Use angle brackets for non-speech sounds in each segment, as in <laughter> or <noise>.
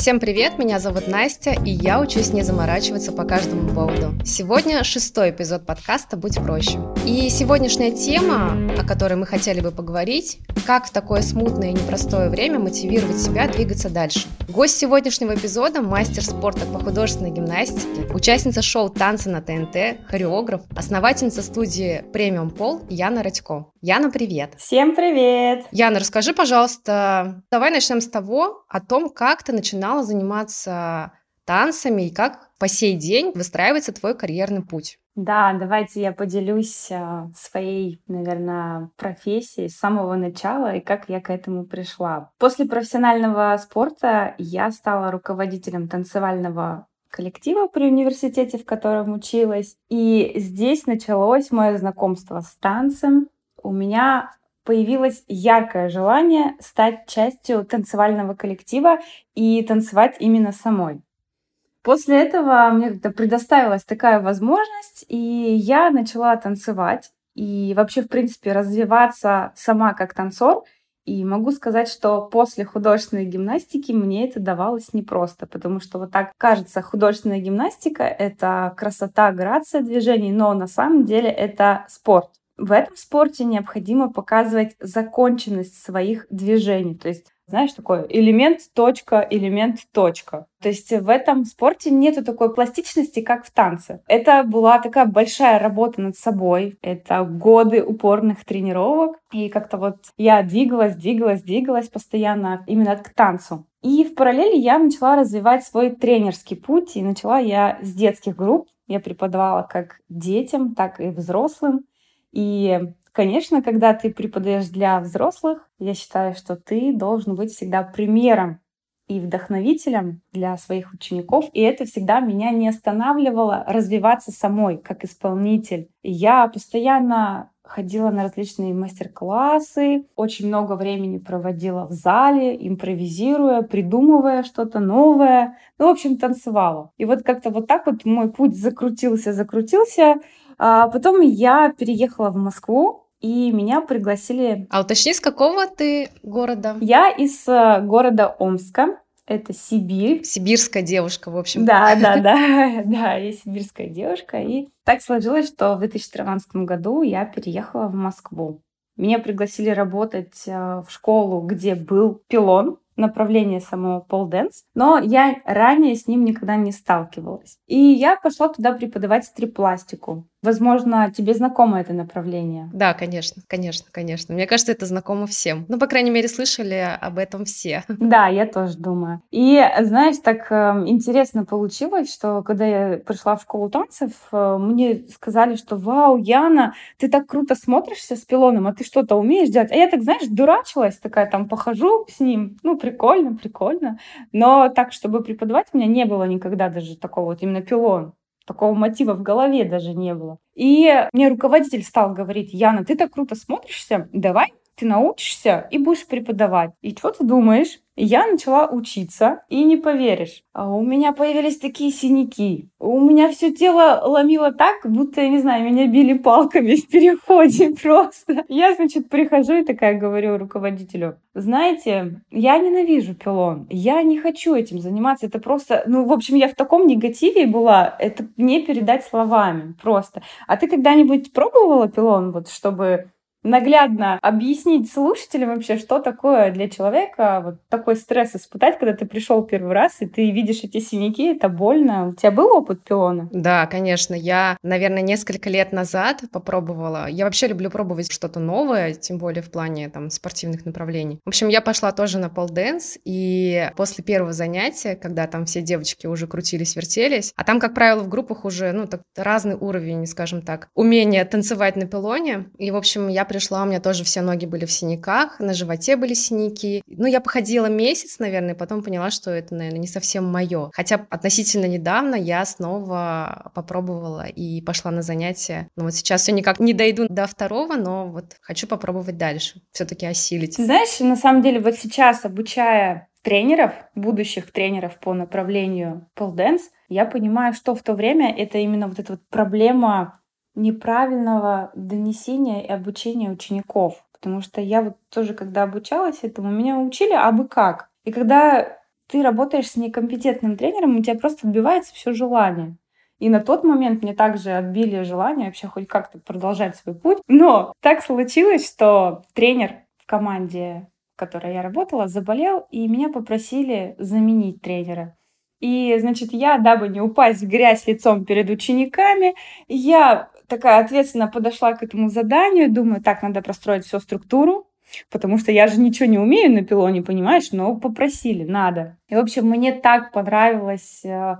Всем привет, меня зовут Настя, и я учусь не заморачиваться по каждому поводу. Сегодня шестой эпизод подкаста «Будь проще». И сегодняшняя тема, о которой мы хотели бы поговорить, как в такое смутное и непростое время мотивировать себя двигаться дальше. Гость сегодняшнего эпизода – мастер спорта по художественной гимнастике, участница шоу «Танцы на ТНТ», хореограф, основательница студии «Премиум Пол» Яна Радько. Яна, привет! Всем привет! Яна, расскажи, пожалуйста, давай начнем с того, о том, как ты начинала начинала заниматься танцами и как по сей день выстраивается твой карьерный путь? Да, давайте я поделюсь э, своей, наверное, профессией с самого начала и как я к этому пришла. После профессионального спорта я стала руководителем танцевального коллектива при университете, в котором училась. И здесь началось мое знакомство с танцем. У меня появилось яркое желание стать частью танцевального коллектива и танцевать именно самой. После этого мне как-то предоставилась такая возможность, и я начала танцевать и вообще, в принципе, развиваться сама как танцор. И могу сказать, что после художественной гимнастики мне это давалось непросто, потому что вот так кажется, художественная гимнастика — это красота, грация движений, но на самом деле это спорт. В этом спорте необходимо показывать законченность своих движений. То есть знаешь, такой элемент, точка, элемент, точка. То есть в этом спорте нету такой пластичности, как в танце. Это была такая большая работа над собой. Это годы упорных тренировок. И как-то вот я двигалась, двигалась, двигалась постоянно именно к танцу. И в параллели я начала развивать свой тренерский путь. И начала я с детских групп. Я преподавала как детям, так и взрослым. И, конечно, когда ты преподаешь для взрослых, я считаю, что ты должен быть всегда примером и вдохновителем для своих учеников. И это всегда меня не останавливало развиваться самой, как исполнитель. Я постоянно ходила на различные мастер-классы, очень много времени проводила в зале, импровизируя, придумывая что-то новое. Ну, в общем, танцевала. И вот как-то вот так вот мой путь закрутился, закрутился. А потом я переехала в Москву, и меня пригласили... А уточни, с какого ты города? Я из э, города Омска. Это Сибирь. Сибирская девушка, в общем. Да, да, <laughs> да, да, я сибирская девушка. И так сложилось, что в 2013 году я переехала в Москву. Меня пригласили работать э, в школу, где был пилон, направление самого полденс, но я ранее с ним никогда не сталкивалась. И я пошла туда преподавать стрип-пластику. Возможно, тебе знакомо это направление. Да, конечно, конечно, конечно. Мне кажется, это знакомо всем. Ну, по крайней мере, слышали об этом все. <laughs> Да, я тоже думаю. И, знаешь, так э, интересно получилось, что когда я пришла в школу танцев, э, мне сказали, что «Вау, Яна, ты так круто смотришься с пилоном, а ты что-то умеешь делать?» А я так, знаешь, дурачилась, такая там похожу с ним. Ну, прикольно, прикольно. Но так, чтобы преподавать, у меня не было никогда даже такого вот именно пилон такого мотива в голове даже не было. И мне руководитель стал говорить, Яна, ты так круто смотришься, давай ты научишься и будешь преподавать. И что ты думаешь? я начала учиться, и не поверишь, а у меня появились такие синяки. У меня все тело ломило так, будто, я не знаю, меня били палками в переходе <laughs> просто. Я, значит, прихожу и такая говорю руководителю, знаете, я ненавижу пилон, я не хочу этим заниматься, это просто, ну, в общем, я в таком негативе была, это не передать словами просто. А ты когда-нибудь пробовала пилон, вот, чтобы наглядно объяснить слушателям вообще, что такое для человека вот такой стресс испытать, когда ты пришел первый раз, и ты видишь эти синяки, это больно. У тебя был опыт пилона? Да, конечно. Я, наверное, несколько лет назад попробовала. Я вообще люблю пробовать что-то новое, тем более в плане там спортивных направлений. В общем, я пошла тоже на полденс, и после первого занятия, когда там все девочки уже крутились, вертелись, а там, как правило, в группах уже, ну, так, разный уровень, скажем так, умения танцевать на пилоне. И, в общем, я пришла, у меня тоже все ноги были в синяках, на животе были синяки. Ну, я походила месяц, наверное, и потом поняла, что это, наверное, не совсем мое. Хотя относительно недавно я снова попробовала и пошла на занятия. Ну, вот сейчас все никак не дойду до второго, но вот хочу попробовать дальше, все-таки осилить. Знаешь, на самом деле, вот сейчас, обучая тренеров, будущих тренеров по направлению полденс, я понимаю, что в то время это именно вот эта вот проблема неправильного донесения и обучения учеников. Потому что я вот тоже, когда обучалась этому, меня учили абы как. И когда ты работаешь с некомпетентным тренером, у тебя просто отбивается все желание. И на тот момент мне также отбили желание вообще хоть как-то продолжать свой путь. Но так случилось, что тренер в команде, в которой я работала, заболел, и меня попросили заменить тренера. И, значит, я, дабы не упасть в грязь лицом перед учениками, я такая ответственно подошла к этому заданию, думаю, так, надо простроить всю структуру, потому что я же ничего не умею на пилоне, понимаешь, но попросили, надо. И, в общем, мне так понравилось э,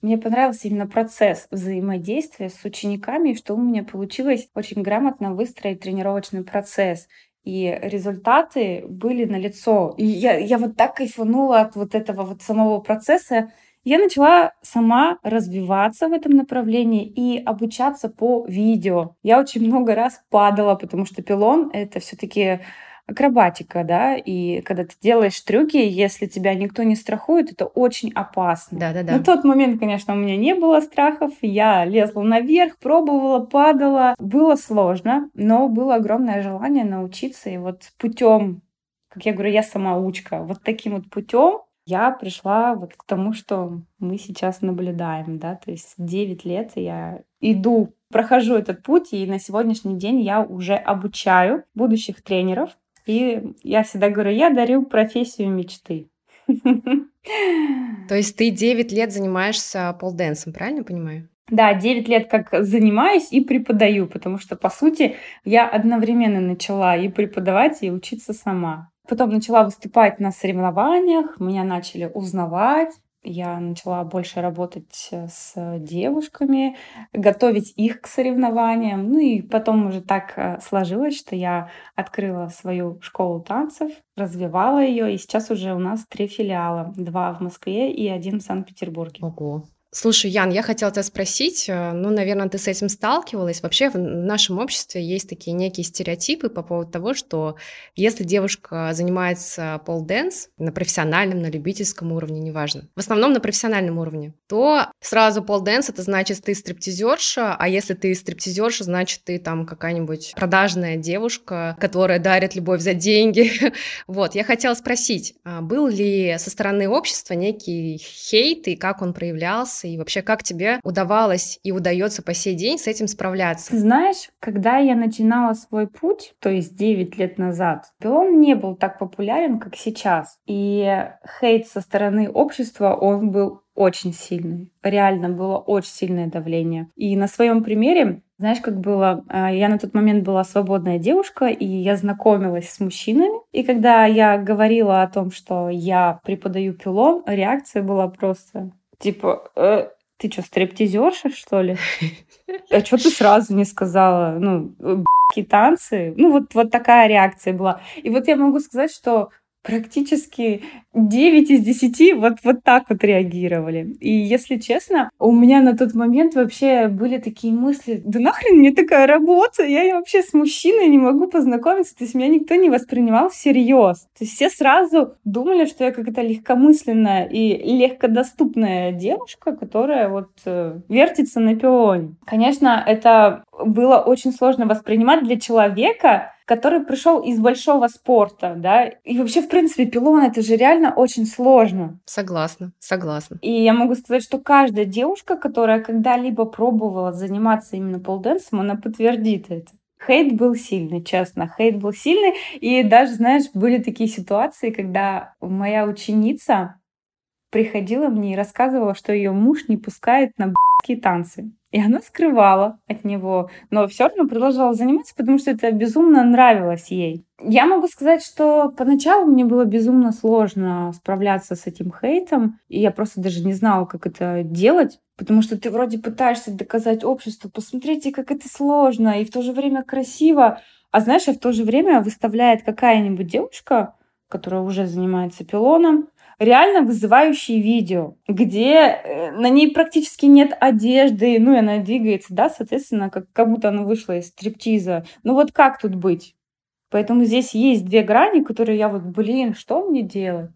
мне понравился именно процесс взаимодействия с учениками, что у меня получилось очень грамотно выстроить тренировочный процесс. И результаты были налицо. И я, я вот так кайфанула от вот этого вот самого процесса. Я начала сама развиваться в этом направлении и обучаться по видео. Я очень много раз падала, потому что пилон — это все таки акробатика, да, и когда ты делаешь трюки, если тебя никто не страхует, это очень опасно. Да, да, да. На тот момент, конечно, у меня не было страхов, я лезла наверх, пробовала, падала. Было сложно, но было огромное желание научиться, и вот путем, как я говорю, я самоучка, вот таким вот путем я пришла вот к тому, что мы сейчас наблюдаем, да, то есть 9 лет я иду, прохожу этот путь, и на сегодняшний день я уже обучаю будущих тренеров, и я всегда говорю, я дарю профессию мечты. То есть ты 9 лет занимаешься полденсом, правильно понимаю? Да, 9 лет как занимаюсь и преподаю, потому что, по сути, я одновременно начала и преподавать, и учиться сама. Потом начала выступать на соревнованиях, меня начали узнавать, я начала больше работать э, с девушками, готовить их к соревнованиям. Ну и потом уже так э, сложилось, что я открыла свою школу танцев, развивала ее, и сейчас уже у нас три филиала. Два в Москве и один в Санкт-Петербурге. Ого, Слушай, Ян, я хотела тебя спросить, э, ну, наверное, ты с этим сталкивалась. Вообще в нашем обществе есть такие некие стереотипы по поводу того, что если девушка занимается pole dance на профессиональном, на любительском уровне, неважно, в основном на профессиональном уровне, то сразу pole dance это значит ты стриптизерша, а если ты стриптизерша, значит ты там какая-нибудь продажная девушка, которая дарит любовь за деньги. <laughs> вот, я хотела спросить, а был ли со стороны общества некий хейт и как он проявлялся, справляться? И вообще, как тебе удавалось и удается по сей день с этим справляться? Знаешь, когда я начинала свой путь, то есть 9 лет назад, пилон не был так популярен, как сейчас. И хейт со стороны общества, он был очень сильный. Реально было очень сильное давление. И на своем примере знаешь, как было? А, я на тот момент была свободная девушка, и я знакомилась с мужчинами. И когда я говорила о том, что я преподаю пилон, реакция была просто Типа, э, ты что, стриптизерша, что ли? <laughs> А что ты сразу не сказала? Ну, какие танцы? Ну, вот, вот такая реакция была. И вот я могу сказать, что практически 9 из 10 вот, вот так вот реагировали. И если честно, у меня на тот момент вообще были такие мысли, да нахрен мне такая работа, я вообще с мужчиной не могу познакомиться, то есть меня никто не воспринимал всерьез. То есть все сразу думали, что я какая-то легкомысленная и легкодоступная девушка, которая вот э, вертится на пионе. Конечно, это было очень сложно воспринимать для человека, который пришел из большого спорта, да, и вообще, в принципе, пилон это же реально очень сложно. Согласна, согласна. И я могу сказать, что каждая девушка, которая когда-либо пробовала заниматься именно полденсом, она подтвердит это. Хейт был сильный, честно, хейт был сильный. И даже, знаешь, были такие ситуации, когда моя ученица приходила мне и рассказывала, что ее муж не пускает на танцы. И она скрывала от него, но все равно продолжала заниматься, потому что это безумно нравилось ей. Я могу сказать, что поначалу мне было безумно сложно справляться с этим хейтом, и я просто даже не знала, как это делать, потому что ты вроде пытаешься доказать обществу, посмотрите, как это сложно, и в то же время красиво, а знаешь, и в то же время выставляет какая-нибудь девушка, которая уже занимается пилоном, реально вызывающие видео, где э, на ней практически нет одежды, ну и она двигается, да, соответственно, как, как будто она вышла из стриптиза. Ну вот как тут быть? Поэтому здесь есть две грани, которые я вот, блин, что мне делать?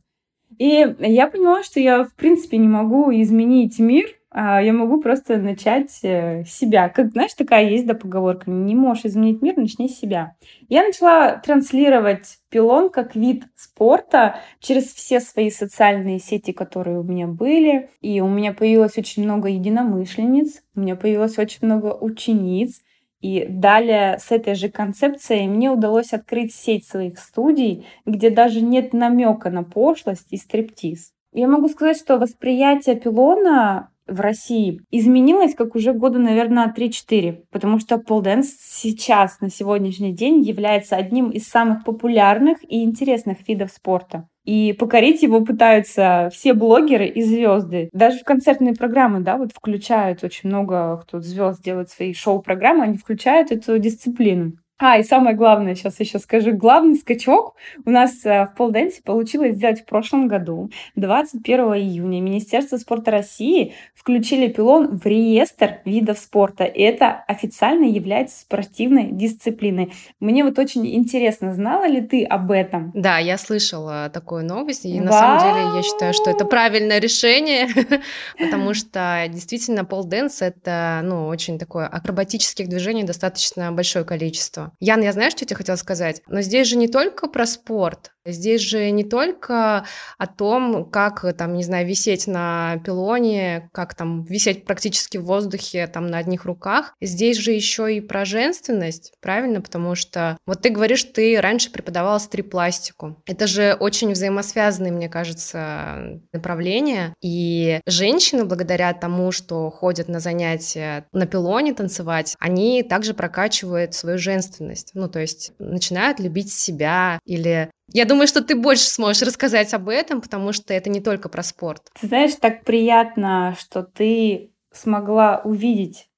И я поняла, что я, в принципе, не могу изменить мир, я могу просто начать э, себя. Как, знаешь, такая есть, да, поговорка, не можешь изменить мир, начни с себя. Я начала транслировать пилон как вид спорта через все свои социальные сети, которые у меня были. И у меня появилось очень много единомышленниц, у меня появилось очень много учениц. И далее с этой же концепцией мне удалось открыть сеть своих студий, где даже нет намека на пошлость и стриптиз. Я могу сказать, что восприятие пилона в России изменилось как уже года, наверное, 3-4, потому что полденс сейчас, на сегодняшний день, является одним из самых популярных и интересных видов спорта. И покорить его пытаются все блогеры и звезды. Даже в концертные программы, да, вот включают очень много, кто звезд делает свои шоу-программы, они включают эту дисциплину. А, и самое главное, сейчас еще скажу, главный скачок у нас э, в полденсе получилось сделать в прошлом году. 21 июня Министерство спорта России включили пилон в реестр видов спорта. И это официально является спортивной дисциплиной. Мне вот очень интересно, знала ли ты об этом? Да, я слышала такую новость, и на самом деле я считаю, что это правильное решение, <laughs> потому что действительно полденс — это ну, очень такое акробатических движений достаточно большое количество. Ян, я знаю, что я тебе хотела сказать, но здесь же не только про спорт, Здесь же не только о том, как, там, не знаю, висеть на пилоне, как там висеть практически в воздухе, там, на одних руках. Здесь же еще и про женственность, правильно? Потому что вот ты говоришь, ты раньше преподавала стрип-пластику. Это же очень взаимосвязанные, мне кажется, направления. И женщины, благодаря тому, что ходят на занятия на пилоне танцевать, они также прокачивают свою женственность. Ну, то есть начинают любить себя или я думаю, что ты больше сможешь рассказать об этом, потому что это не только про спорт. Ты знаешь, так приятно, что ты смогла увидеть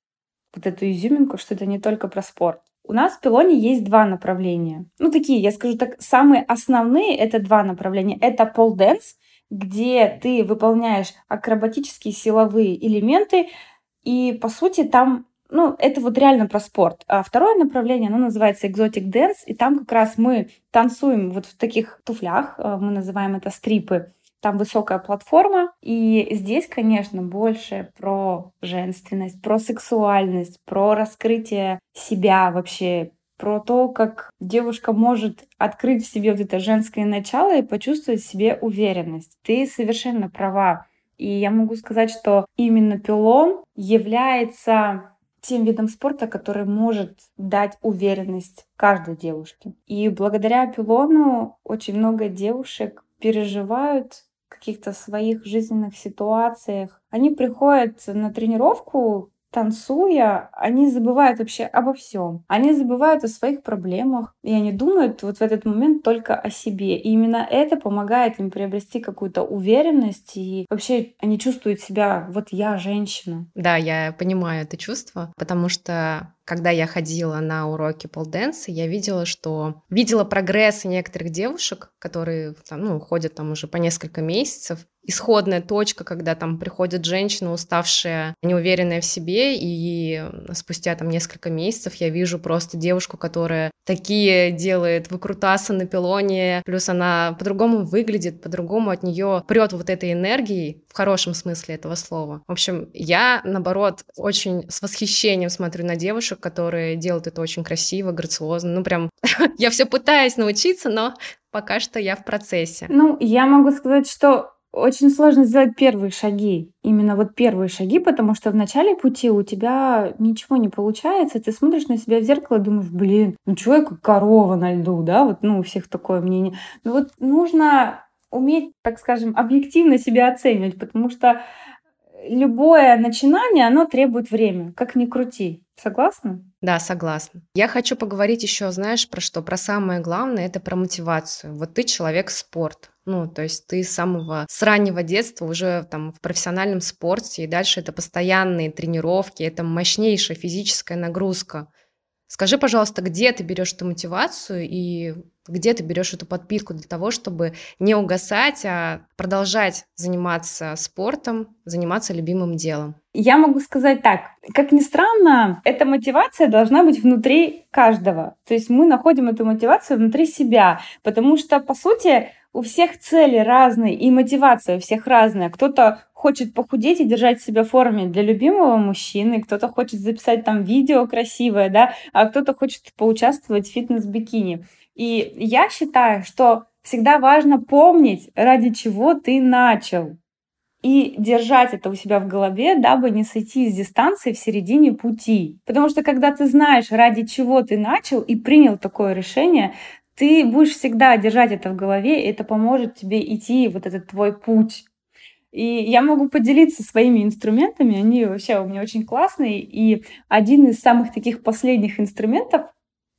вот эту изюминку, что это не только про спорт. У нас в пилоне есть два направления. Ну, такие, я скажу так, самые основные — это два направления. Это пол-дэнс, где ты выполняешь акробатические силовые элементы, и, по сути, там ну, это вот реально про спорт. А второе направление, оно называется Exotic Dance, и там как раз мы танцуем вот в таких туфлях, э, мы называем это стрипы. Там высокая платформа, и здесь, конечно, больше про женственность, про сексуальность, про раскрытие себя вообще, про то, как девушка может открыть в себе вот это женское начало и почувствовать в себе уверенность. Ты совершенно права. И я могу сказать, что именно пилон является тем видом спорта, который может дать уверенность каждой девушке. И благодаря пилону очень много девушек переживают каких-то своих жизненных ситуациях. Они приходят на тренировку танцуя, они забывают вообще обо всем. Они забывают о своих проблемах, и они думают вот в этот момент только о себе. И именно это помогает им приобрести какую-то уверенность, и вообще они чувствуют себя, вот я женщина. Да, я понимаю это чувство, потому что когда я ходила на уроки полденса, я видела, что видела прогресс некоторых девушек, которые ну, ходят там уже по несколько месяцев, исходная точка, когда там приходит женщина, уставшая, неуверенная в себе, и спустя там несколько месяцев я вижу просто девушку, которая такие делает выкрутасы на пилоне, плюс она по-другому выглядит, по-другому от нее прет вот этой энергией, в хорошем смысле этого слова. В общем, я, наоборот, очень с восхищением смотрю на девушек, которые делают это очень красиво, грациозно, ну прям, <laughs> я все пытаюсь научиться, но пока что я в процессе. Ну, я могу сказать, что очень сложно сделать первые шаги. Именно вот первые шаги, потому что в начале пути у тебя ничего не получается. Ты смотришь на себя в зеркало и думаешь, блин, ну я как корова на льду, да? Вот, ну, у всех такое мнение. Ну вот нужно уметь, так скажем, объективно себя оценивать, потому что любое начинание, оно требует времени, как ни крути. Согласна? Да, согласна. Я хочу поговорить еще, знаешь, про что? Про самое главное, это про мотивацию. Вот ты человек спорт. Ну, то есть ты с самого, с раннего детства уже там в профессиональном спорте, и дальше это постоянные тренировки, это мощнейшая физическая нагрузка. Скажи, пожалуйста, где ты берешь эту мотивацию и где ты берешь эту подпитку для того, чтобы не угасать, а продолжать заниматься спортом, заниматься любимым делом? Я могу сказать так. Как ни странно, эта мотивация должна быть внутри каждого. То есть мы находим эту мотивацию внутри себя, потому что, по сути, у всех цели разные и мотивация у всех разная. Кто-то хочет похудеть и держать себя в форме для любимого мужчины, кто-то хочет записать там видео красивое, да, а кто-то хочет поучаствовать в фитнес-бикини. И я считаю, что всегда важно помнить, ради чего ты начал и держать это у себя в голове, дабы не сойти с дистанции в середине пути. Потому что когда ты знаешь, ради чего ты начал и принял такое решение, ты будешь всегда держать это в голове, и это поможет тебе идти вот этот твой путь. И я могу поделиться своими инструментами, они вообще у меня очень классные. И один из самых таких последних инструментов,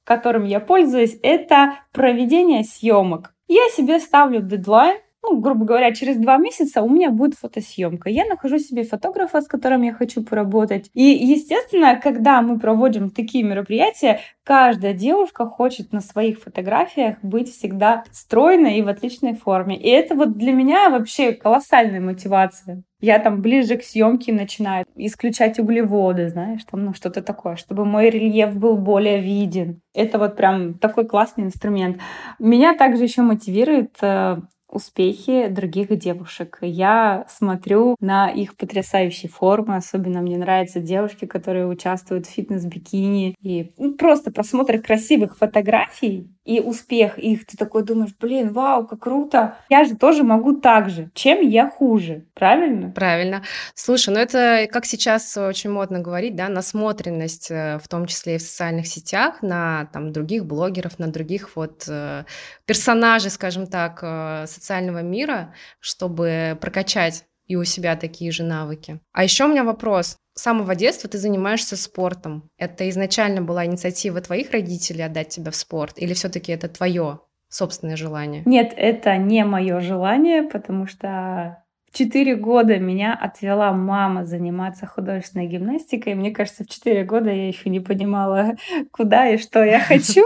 которым я пользуюсь, это проведение съемок. Я себе ставлю дедлайн, ну, грубо говоря, через два месяца у меня будет фотосъемка. Я нахожу себе фотографа, с которым я хочу поработать. И, естественно, когда мы проводим такие мероприятия, каждая девушка хочет на своих фотографиях быть всегда стройной и в отличной форме. И это вот для меня вообще колоссальная мотивация. Я там ближе к съемке начинаю исключать углеводы, знаешь, там ну что-то такое, чтобы мой рельеф был более виден. Это вот прям такой классный инструмент. Меня также еще мотивирует э, успехи других девушек. Я смотрю на их потрясающие формы. Особенно мне нравятся девушки, которые участвуют в фитнес-бикини. И ну, просто просмотр красивых фотографий и успех их, ты такой думаешь, блин, вау, как круто. Я же тоже могу так же. Чем я хуже? Правильно? Правильно. Слушай, ну это, как сейчас очень модно говорить, да, насмотренность, э, в том числе и в социальных сетях, на там других блогеров, на других вот э, персонажей, скажем так, э, социального мира, чтобы прокачать и у себя такие же навыки. А еще у меня вопрос. С самого детства ты занимаешься спортом. Это изначально была инициатива твоих родителей отдать тебя в спорт? Или все-таки это твое собственное желание? Нет, это не мое желание, потому что в четыре года меня отвела мама заниматься художественной гимнастикой. Мне кажется, в четыре года я еще не понимала, <laughs> куда и что я <laughs> хочу.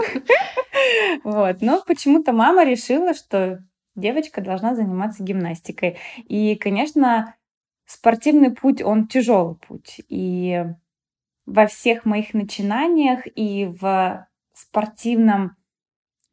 Вот. Но почему-то мама решила, что девочка должна заниматься гимнастикой. И, конечно, спортивный путь, он тяжелый путь. И во всех моих начинаниях и в спортивном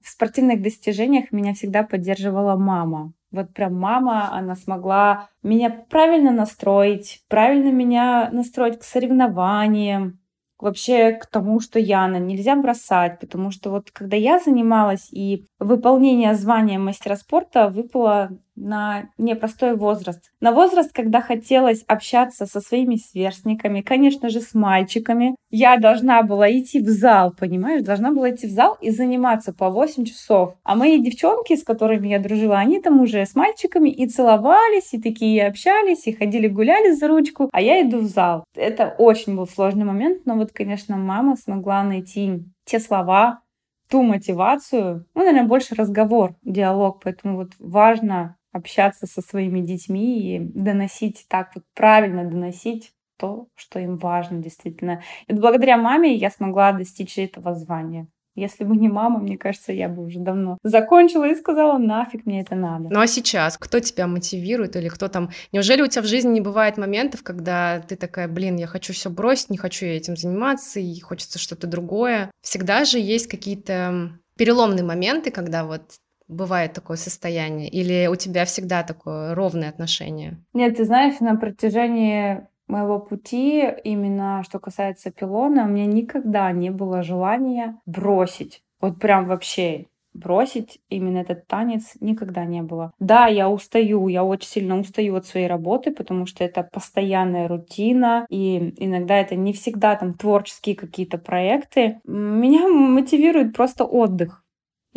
в спортивных достижениях меня всегда поддерживала мама. Вот прям мама, она смогла меня правильно настроить, правильно меня настроить к соревнованиям, вообще к тому, что Яна, нельзя бросать, потому что вот когда я занималась и выполнение звания мастера спорта выпало на непростой возраст. На возраст, когда хотелось общаться со своими сверстниками, конечно же, с мальчиками. Я должна была идти в зал, понимаешь? Должна была идти в зал и заниматься по 8 часов. А мои девчонки, с которыми я дружила, они там уже с мальчиками и целовались, и такие общались, и ходили гуляли за ручку, а я иду в зал. Это очень был сложный момент, но вот, конечно, мама смогла найти те слова, ту мотивацию, ну, наверное, больше разговор, диалог, поэтому вот важно общаться со своими детьми и доносить так вот правильно доносить то, что им важно действительно. И благодаря маме я смогла достичь этого звания. Если бы не мама, мне кажется, я бы уже давно закончила и сказала, нафиг мне это надо. Ну а сейчас кто тебя мотивирует или кто там... Неужели у тебя в жизни не бывает моментов, когда ты такая, блин, я хочу все бросить, не хочу я этим заниматься, и хочется что-то другое? Всегда же есть какие-то переломные моменты, когда вот бывает такое состояние? Или у тебя всегда такое ровное отношение? Нет, ты знаешь, на протяжении моего пути, именно что касается пилона, у меня никогда не было желания бросить. Вот прям вообще бросить именно этот танец никогда не было. Да, я устаю, я очень сильно устаю от своей работы, потому что это постоянная рутина, и иногда это не всегда там творческие какие-то проекты. Меня мотивирует просто отдых.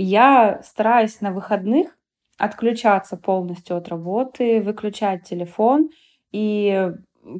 Я стараюсь на выходных отключаться полностью от работы, выключать телефон и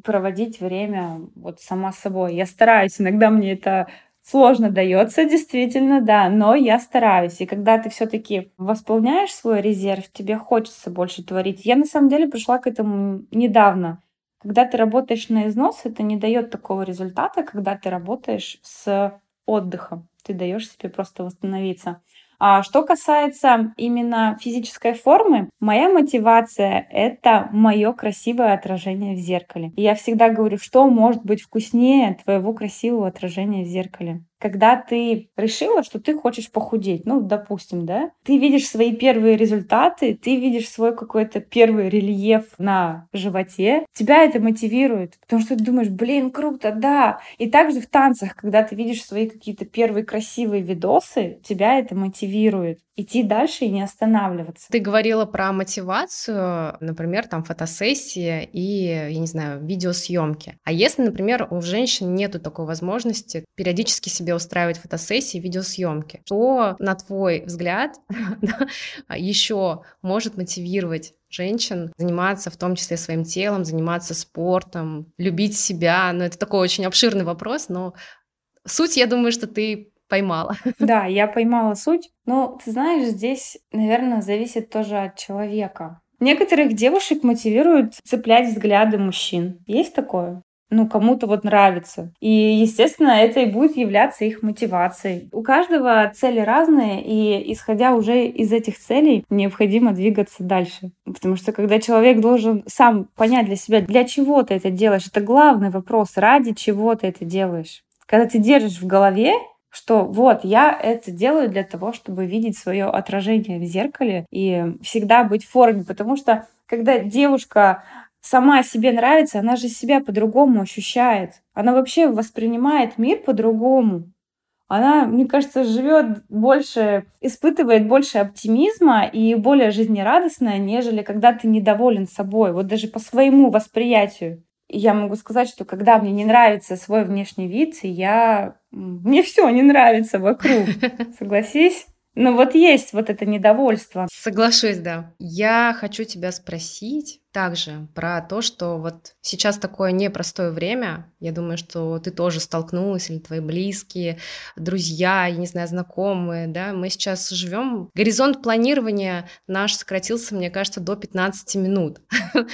проводить время вот сама собой. Я стараюсь, иногда мне это сложно дается, действительно, да, но я стараюсь. И когда ты все-таки восполняешь свой резерв, тебе хочется больше творить. Я на самом деле пришла к этому недавно. Когда ты работаешь на износ, это не дает такого результата, когда ты работаешь с отдыхом. Ты даешь себе просто восстановиться. А что касается именно физической формы, моя мотивация — это мое красивое отражение в зеркале. И я всегда говорю, что может быть вкуснее твоего красивого отражения в зеркале. Когда ты решила, что ты хочешь похудеть, ну, допустим, да, ты видишь свои первые результаты, ты видишь свой какой-то первый рельеф на животе, тебя это мотивирует, потому что ты думаешь, блин, круто, да. И также в танцах, когда ты видишь свои какие-то первые красивые видосы, тебя это мотивирует идти дальше и не останавливаться. Ты говорила про мотивацию, например, там фотосессии и, я не знаю, видеосъемки. А если, например, у женщин нету такой возможности периодически себе устраивать фотосессии, видеосъемки, то, на твой взгляд, <laughs> еще может мотивировать женщин заниматься в том числе своим телом, заниматься спортом, любить себя. Ну, это такой очень обширный вопрос, но суть, я думаю, что ты поймала. <laughs> Да, я поймала суть. Но ты знаешь, здесь, наверное, зависит тоже от человека. Некоторых девушек мотивируют цеплять взгляды мужчин. Есть такое? ну, кому-то вот нравится. И, естественно, это и будет являться их мотивацией. У каждого цели разные, и исходя уже из этих целей, необходимо двигаться дальше. Потому что когда человек должен сам понять для себя, для чего ты это делаешь, это главный вопрос, ради чего ты это делаешь. Когда ты держишь в голове что вот я это делаю для того, чтобы видеть свое отражение в зеркале и всегда быть в форме, потому что когда девушка сама себе нравится, она же себя по-другому ощущает. Она вообще воспринимает мир по-другому. Она, мне кажется, живет больше, испытывает больше оптимизма и более жизнерадостная, нежели когда ты недоволен собой. Вот даже по своему восприятию я могу сказать, что когда мне не нравится свой внешний вид, я... мне все не нравится вокруг. <laughs> Согласись? Но вот есть вот это недовольство. Соглашусь, да. Я хочу тебя спросить также про то, что вот сейчас такое непростое время. Я думаю, что ты тоже столкнулась, или твои близкие, друзья, я не знаю, знакомые, да. Мы сейчас живем. Горизонт планирования наш сократился, мне кажется, до 15 минут. <laughs>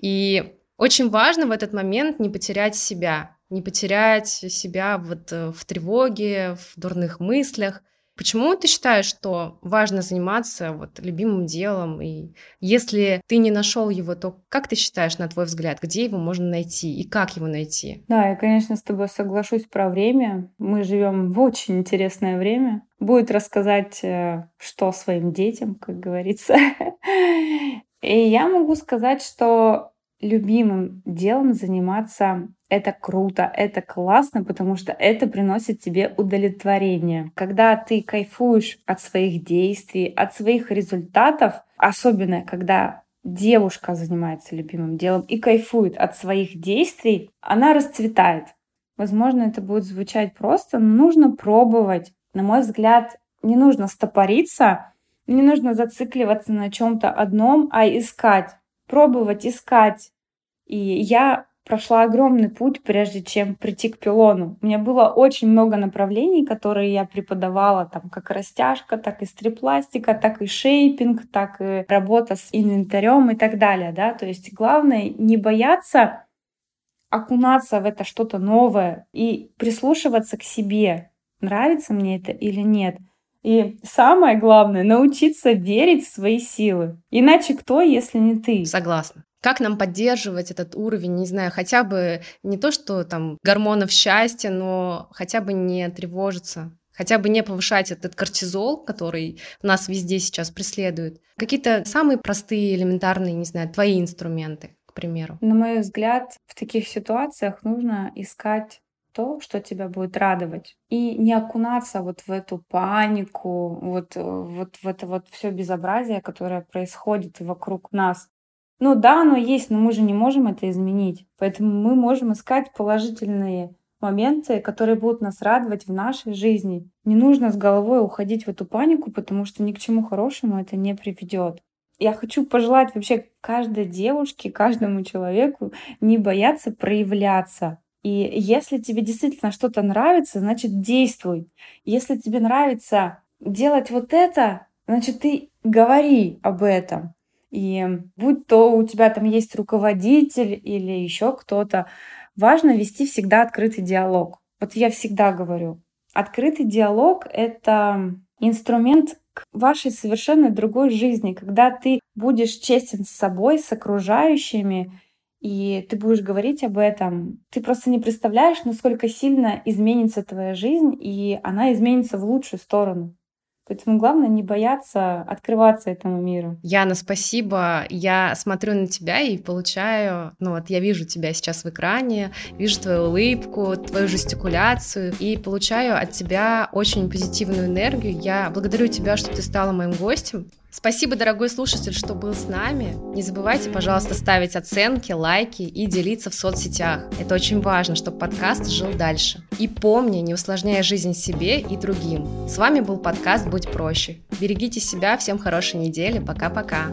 И очень важно в этот момент не потерять себя, не потерять себя вот э, в тревоге, в дурных мыслях. Почему ты считаешь, что важно заниматься вот любимым делом? И если ты не нашел его, то как ты считаешь, на твой взгляд, где его можно найти и как его найти? Да, я, конечно, с тобой соглашусь про время. Мы живем в очень интересное время. Будет рассказать, э, что своим детям, как говорится. <laughs> И я могу сказать, что любимым делом заниматься это круто, это классно, потому что это приносит тебе удовлетворение. Когда ты кайфуешь от своих действий, от своих результатов, особенно когда девушка занимается любимым делом и кайфует от своих действий, она расцветает. Возможно, это будет звучать просто, но нужно пробовать. На мой взгляд, не нужно стопориться, не нужно зацикливаться на чем-то одном, а искать, пробовать, искать, и я прошла огромный путь, прежде чем прийти к пилону. У меня было очень много направлений, которые я преподавала, там как растяжка, так и стрипластика, так и шейпинг, так и работа с инвентарем и так далее, да. То есть главное не бояться окунаться в это что-то новое и прислушиваться к себе, нравится мне это или нет. И самое главное, научиться верить в свои силы. Иначе кто, если не ты? Согласна. Как нам поддерживать этот уровень, не знаю, хотя бы не то, что там гормонов счастья, но хотя бы не тревожиться, хотя бы не повышать этот кортизол, который нас везде сейчас преследует. Какие-то самые простые, элементарные, не знаю, твои инструменты, к примеру. На мой взгляд, в таких ситуациях нужно искать то, что тебя будет радовать. И не окунаться вот в эту панику, вот, вот в это вот все безобразие, которое происходит вокруг нас. Ну да, оно есть, но мы же не можем это изменить. Поэтому мы можем искать положительные моменты, которые будут нас радовать в нашей жизни. Не нужно с головой уходить в эту панику, потому что ни к чему хорошему это не приведет. Я хочу пожелать вообще каждой девушке, каждому человеку не бояться проявляться. И если тебе действительно что-то нравится, значит действуй. Если тебе нравится делать вот это, значит ты говори об этом. И будь то у тебя там есть руководитель или еще кто-то, важно вести всегда открытый диалог. Вот я всегда говорю, открытый диалог — это инструмент к вашей совершенно другой жизни, когда ты будешь честен с собой, с окружающими, и ты будешь говорить об этом, ты просто не представляешь, насколько сильно изменится твоя жизнь, и она изменится в лучшую сторону. Поэтому главное не бояться открываться этому миру. Яна, спасибо. Я смотрю на тебя и получаю, ну вот я вижу тебя сейчас в экране, вижу твою улыбку, твою жестикуляцию и получаю от тебя очень позитивную энергию. Я благодарю тебя, что ты стала моим гостем. Спасибо, дорогой слушатель, что был с нами. Не забывайте, пожалуйста, ставить оценки, лайки и делиться в соцсетях. Это очень важно, чтобы подкаст жил дальше. И помни, не усложняя жизнь себе и другим. С вами был подкаст «Будь проще». Берегите себя, всем хорошей недели, пока-пока.